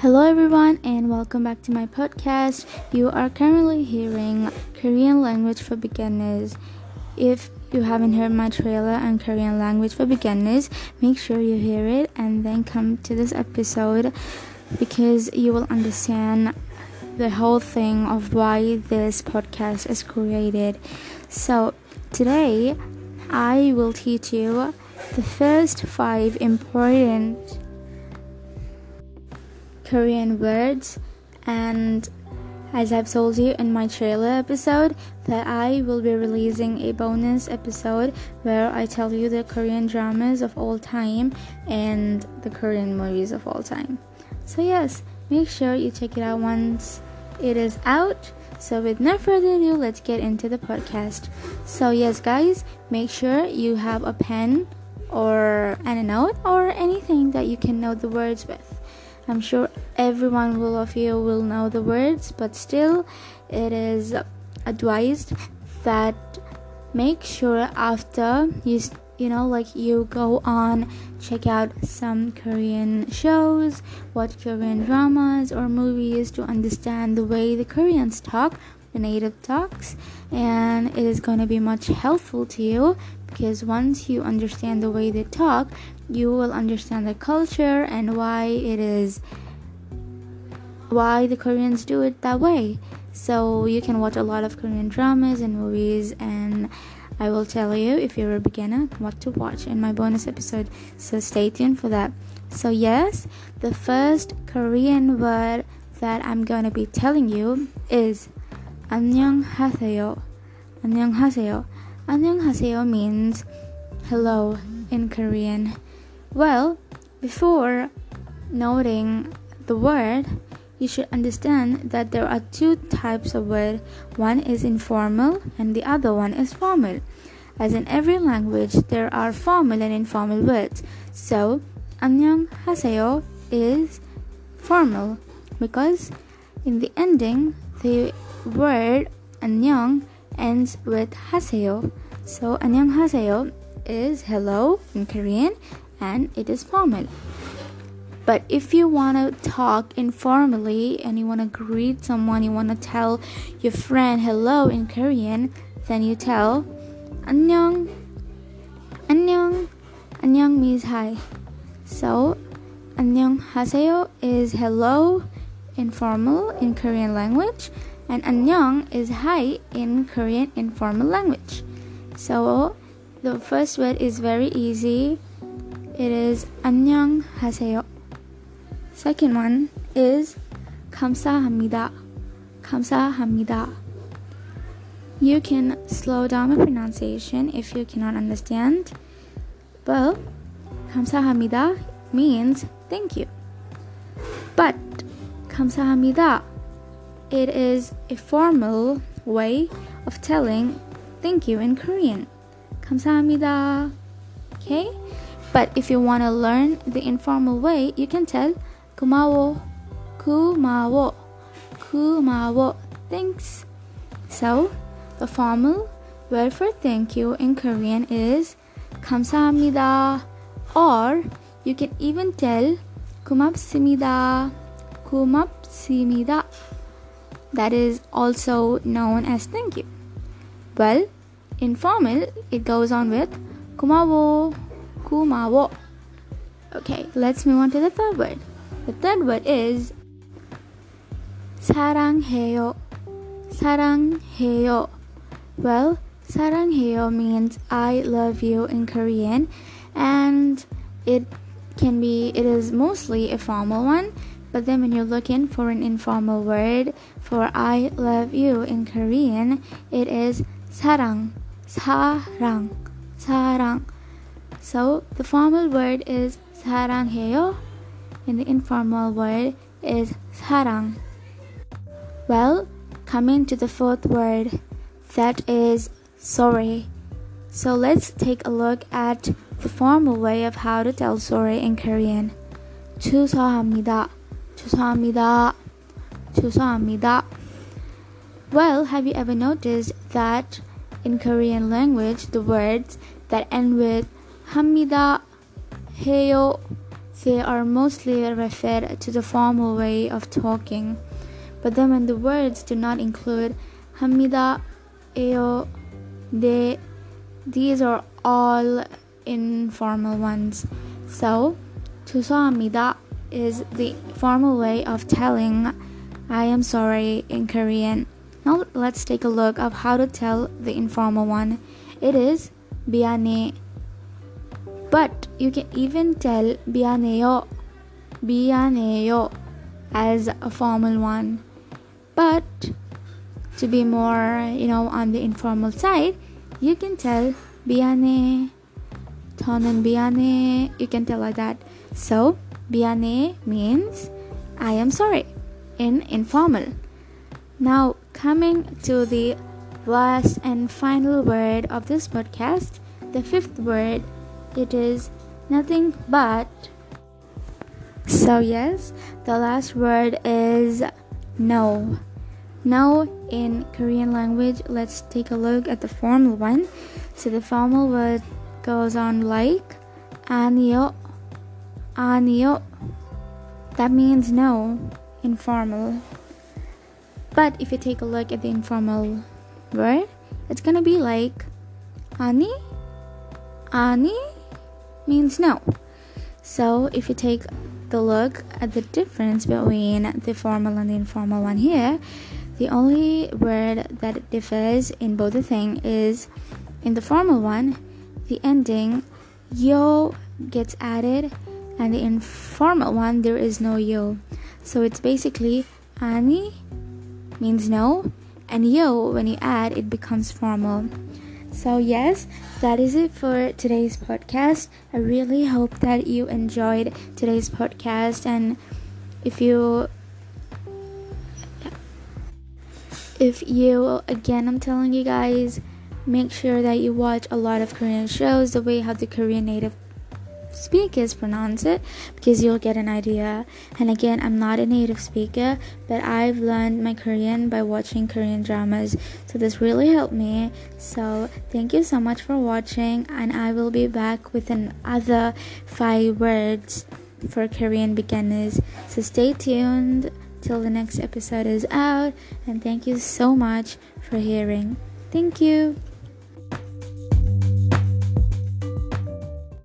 Hello, everyone, and welcome back to my podcast. You are currently hearing Korean language for beginners. If you haven't heard my trailer on Korean language for beginners, make sure you hear it and then come to this episode because you will understand the whole thing of why this podcast is created. So, today I will teach you the first five important Korean words and as I've told you in my trailer episode that I will be releasing a bonus episode where I tell you the Korean dramas of all time and the Korean movies of all time. So yes, make sure you check it out once it is out. So with no further ado, let's get into the podcast. So yes guys, make sure you have a pen or and a note or anything that you can note the words with. I'm sure everyone will of you will know the words, but still, it is advised that make sure after you you know like you go on check out some korean shows watch korean dramas or movies to understand the way the koreans talk the native talks and it is going to be much helpful to you because once you understand the way they talk you will understand the culture and why it is why the Koreans do it that way. So you can watch a lot of Korean dramas and movies and I will tell you if you're a beginner what to watch in my bonus episode. So stay tuned for that. So yes, the first Korean word that I'm going to be telling you is 안녕하세요. 안녕하세요. 안녕하세요 means hello in Korean. Well, before noting the word, you should understand that there are two types of word. One is informal and the other one is formal. As in every language, there are formal and informal words. So, 안녕하세요 is formal because in the ending, the word 안녕 ends with 하세요. So, 안녕하세요 is hello in Korean and it is formal. But if you want to talk informally and you want to greet someone, you want to tell your friend hello in Korean, then you tell 안녕. 안녕. 안녕 means hi. So 안녕하세요 is hello informal in Korean language and 안녕 is hi in Korean informal language. So the first word is very easy. It is 안녕하세요. Second one is 감사합니다. 감사합니다. You can slow down the pronunciation if you cannot understand. Well, 감사합니다 means thank you. But 감사합니다 it is a formal way of telling thank you in Korean. 감사합니다. Okay? But if you want to learn the informal way, you can tell 고마워, 고마워, 고마워. Thanks. So, the formal word for thank you in Korean is 감사합니다. Or you can even tell 고맙습니다. 고맙습니다. That is also known as thank you. Well, informal, it goes on with kumavo, kumavo. Okay, let's move on to the third word. The third word is saranghaeyo. Saranghaeyo. Well, saranghaeyo means I love you in Korean and it can be it is mostly a formal one but then when you're looking for an informal word for I love you in Korean, it is 사랑 사랑 사랑 so the formal word is 사랑해요 and the informal word is 사랑 well coming to the fourth word that is sorry so let's take a look at the formal way of how to tell sorry in Korean 죄송합니다 죄송합니다 죄송합니다 well have you ever noticed that in Korean language, the words that end with hamida, heyo, they are mostly referred to the formal way of talking. But then when the words do not include hamida, eyo, de, these are all informal ones. So, tusamida is the formal way of telling I am sorry in Korean. Now let's take a look of how to tell the informal one. It is biane. But you can even tell bianeo, bianeo as a formal one. But to be more, you know, on the informal side, you can tell biane, tonen biane, you can tell like that. So, biane means I am sorry in informal. Now, coming to the last and final word of this podcast, the fifth word, it is nothing but. So, yes, the last word is no. No in Korean language, let's take a look at the formal one. So, the formal word goes on like 아니요, 아니요. That means no informal. But if you take a look at the informal word, it's gonna be like ani. Ani means no. So if you take the look at the difference between the formal and the informal one here, the only word that differs in both the thing is in the formal one, the ending yo gets added, and the informal one there is no yo. So it's basically ani means no, and yo when you add it becomes formal. So, yes, that is it for today's podcast. I really hope that you enjoyed today's podcast. And if you, if you, again, I'm telling you guys, make sure that you watch a lot of Korean shows the way how the Korean native speakers pronounce it because you'll get an idea. And again, I'm not a native speaker, but I've learned my Korean by watching Korean dramas. So this really helped me. So thank you so much for watching, and I will be back with another five words for Korean beginners. So stay tuned till the next episode is out, and thank you so much for hearing. Thank you.